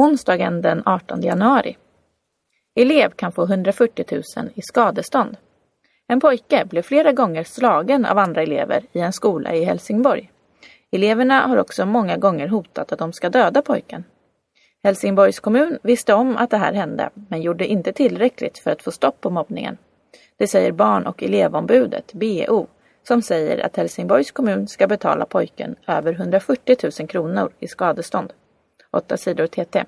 Onsdagen den 18 januari. Elev kan få 140 000 i skadestånd. En pojke blev flera gånger slagen av andra elever i en skola i Helsingborg. Eleverna har också många gånger hotat att de ska döda pojken. Helsingborgs kommun visste om att det här hände, men gjorde inte tillräckligt för att få stopp på mobbningen. Det säger barn och elevombudet, BO, som säger att Helsingborgs kommun ska betala pojken över 140 000 kronor i skadestånd. 8 sidor TT.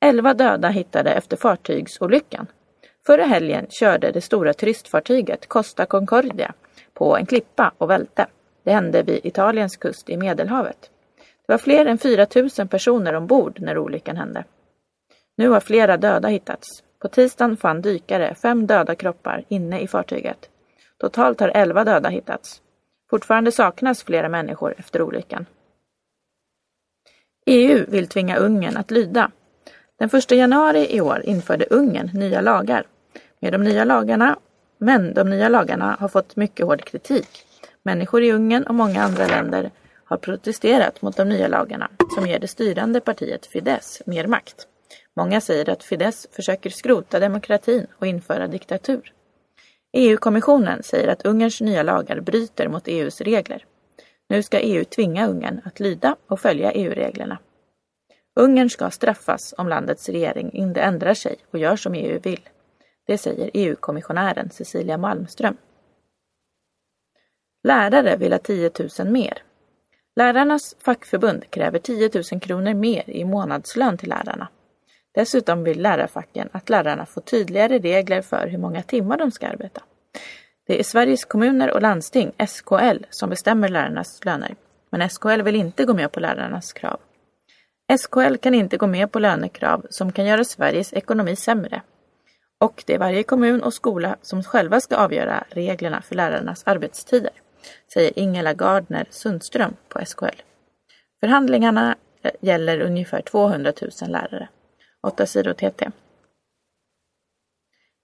Elva döda hittade efter fartygsolyckan. Förra helgen körde det stora turistfartyget Costa Concordia på en klippa och välte. Det hände vid Italiens kust i Medelhavet. Det var fler än 4 000 personer ombord när olyckan hände. Nu har flera döda hittats. På tisdagen fann dykare fem döda kroppar inne i fartyget. Totalt har elva döda hittats. Fortfarande saknas flera människor efter olyckan. EU vill tvinga Ungern att lyda. Den 1 januari i år införde Ungern nya lagar. Med de nya lagarna, men de nya lagarna har fått mycket hård kritik. Människor i Ungern och många andra länder har protesterat mot de nya lagarna som ger det styrande partiet Fidesz mer makt. Många säger att Fidesz försöker skrota demokratin och införa diktatur. EU-kommissionen säger att Ungerns nya lagar bryter mot EUs regler. Nu ska EU tvinga Ungern att lyda och följa EU-reglerna. Ungern ska straffas om landets regering inte ändrar sig och gör som EU vill. Det säger EU-kommissionären Cecilia Malmström. Lärare vill ha 10 000 mer. Lärarnas fackförbund kräver 10 000 kronor mer i månadslön till lärarna. Dessutom vill lärarfacken att lärarna får tydligare regler för hur många timmar de ska arbeta. Det är Sveriges kommuner och landsting, SKL, som bestämmer lärarnas löner. Men SKL vill inte gå med på lärarnas krav. SKL kan inte gå med på lönekrav som kan göra Sveriges ekonomi sämre. Och det är varje kommun och skola som själva ska avgöra reglerna för lärarnas arbetstider, säger Ingela Gardner Sundström på SKL. Förhandlingarna eh, gäller ungefär 200 000 lärare. 8 sidor TT.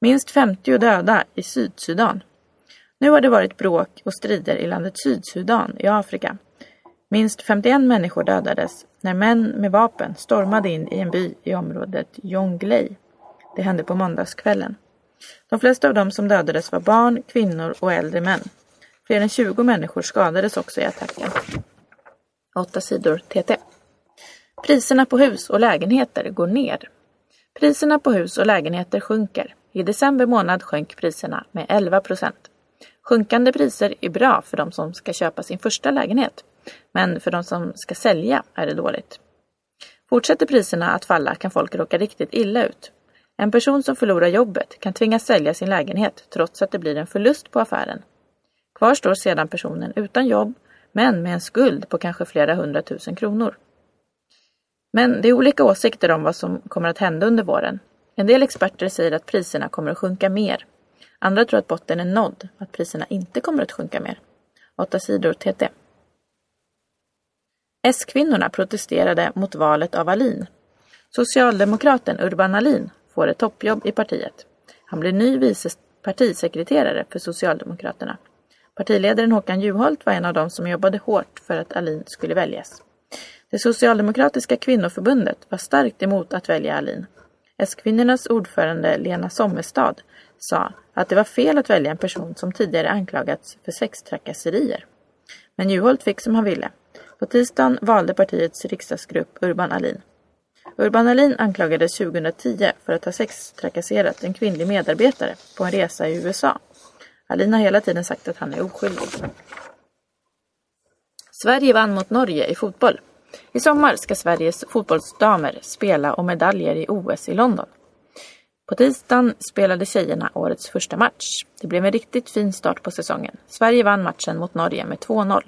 Minst 50 döda i Sydsudan. Nu har det varit bråk och strider i landet Sydsudan i Afrika. Minst 51 människor dödades när män med vapen stormade in i en by i området Jonglei. Det hände på måndagskvällen. De flesta av dem som dödades var barn, kvinnor och äldre män. Fler än 20 människor skadades också i attacken. 8 sidor TT. Priserna på hus och lägenheter går ner. Priserna på hus och lägenheter sjunker. I december månad sjönk priserna med 11 procent. Sjunkande priser är bra för de som ska köpa sin första lägenhet. Men för de som ska sälja är det dåligt. Fortsätter priserna att falla kan folk råka riktigt illa ut. En person som förlorar jobbet kan tvingas sälja sin lägenhet trots att det blir en förlust på affären. Kvar står sedan personen utan jobb men med en skuld på kanske flera hundratusen kronor. Men det är olika åsikter om vad som kommer att hända under våren. En del experter säger att priserna kommer att sjunka mer. Andra tror att botten är nådd, att priserna inte kommer att sjunka mer. 8 sidor TT. S-kvinnorna protesterade mot valet av Alin. Socialdemokraten Urban Alin får ett toppjobb i partiet. Han blir ny vice partisekreterare för Socialdemokraterna. Partiledaren Håkan Juholt var en av dem som jobbade hårt för att Alin skulle väljas. Det socialdemokratiska kvinnoförbundet var starkt emot att välja Alin. S-kvinnornas ordförande Lena Sommestad sa att det var fel att välja en person som tidigare anklagats för sextrakasserier. Men Juholt fick som han ville. På tisdagen valde partiets riksdagsgrupp Urban Alin. Urban Alin anklagades 2010 för att ha sextrakasserat en kvinnlig medarbetare på en resa i USA. Alin har hela tiden sagt att han är oskyldig. Sverige vann mot Norge i fotboll. I sommar ska Sveriges fotbollsdamer spela om medaljer i OS i London. På tisdagen spelade tjejerna årets första match. Det blev en riktigt fin start på säsongen. Sverige vann matchen mot Norge med 2-0.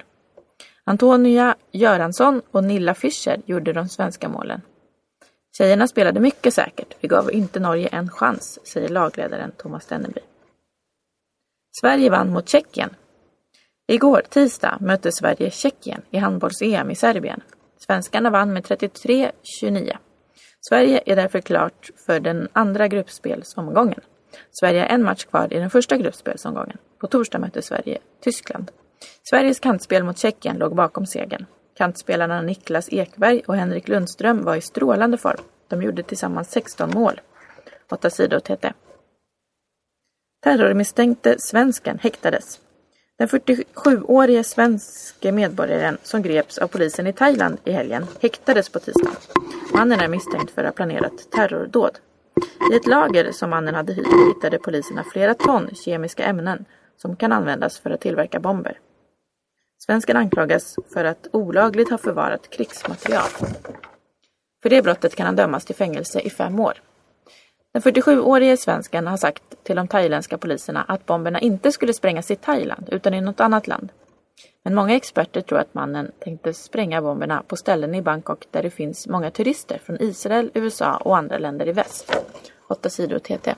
Antonia Göransson och Nilla Fischer gjorde de svenska målen. Tjejerna spelade mycket säkert. Vi gav inte Norge en chans, säger lagledaren Thomas Denneby. Sverige vann mot Tjeckien. Igår, tisdag, mötte Sverige Tjeckien i handbolls-EM i Serbien. Svenskarna vann med 33-29. Sverige är därför klart för den andra gruppspelsomgången. Sverige har en match kvar i den första gruppspelsomgången. På torsdag möter Sverige Tyskland. Sveriges kantspel mot Tjeckien låg bakom segern. Kantspelarna Niklas Ekberg och Henrik Lundström var i strålande form. De gjorde tillsammans 16 mål. Åtta sidor TT. Terrormisstänkte svensken häktades. Den 47-årige svenske medborgaren som greps av polisen i Thailand i helgen häktades på tisdag. Mannen är misstänkt för att ha planerat terrordåd. I ett lager som mannen hade hyrt hittade poliserna flera ton kemiska ämnen som kan användas för att tillverka bomber. Svensken anklagas för att olagligt ha förvarat krigsmaterial. För det brottet kan han dömas till fängelse i fem år. Den 47-årige svensken har sagt till de thailändska poliserna att bomberna inte skulle sprängas i Thailand utan i något annat land. Men många experter tror att mannen tänkte spränga bomberna på ställen i Bangkok där det finns många turister från Israel, USA och andra länder i väst. 8 sidor TT.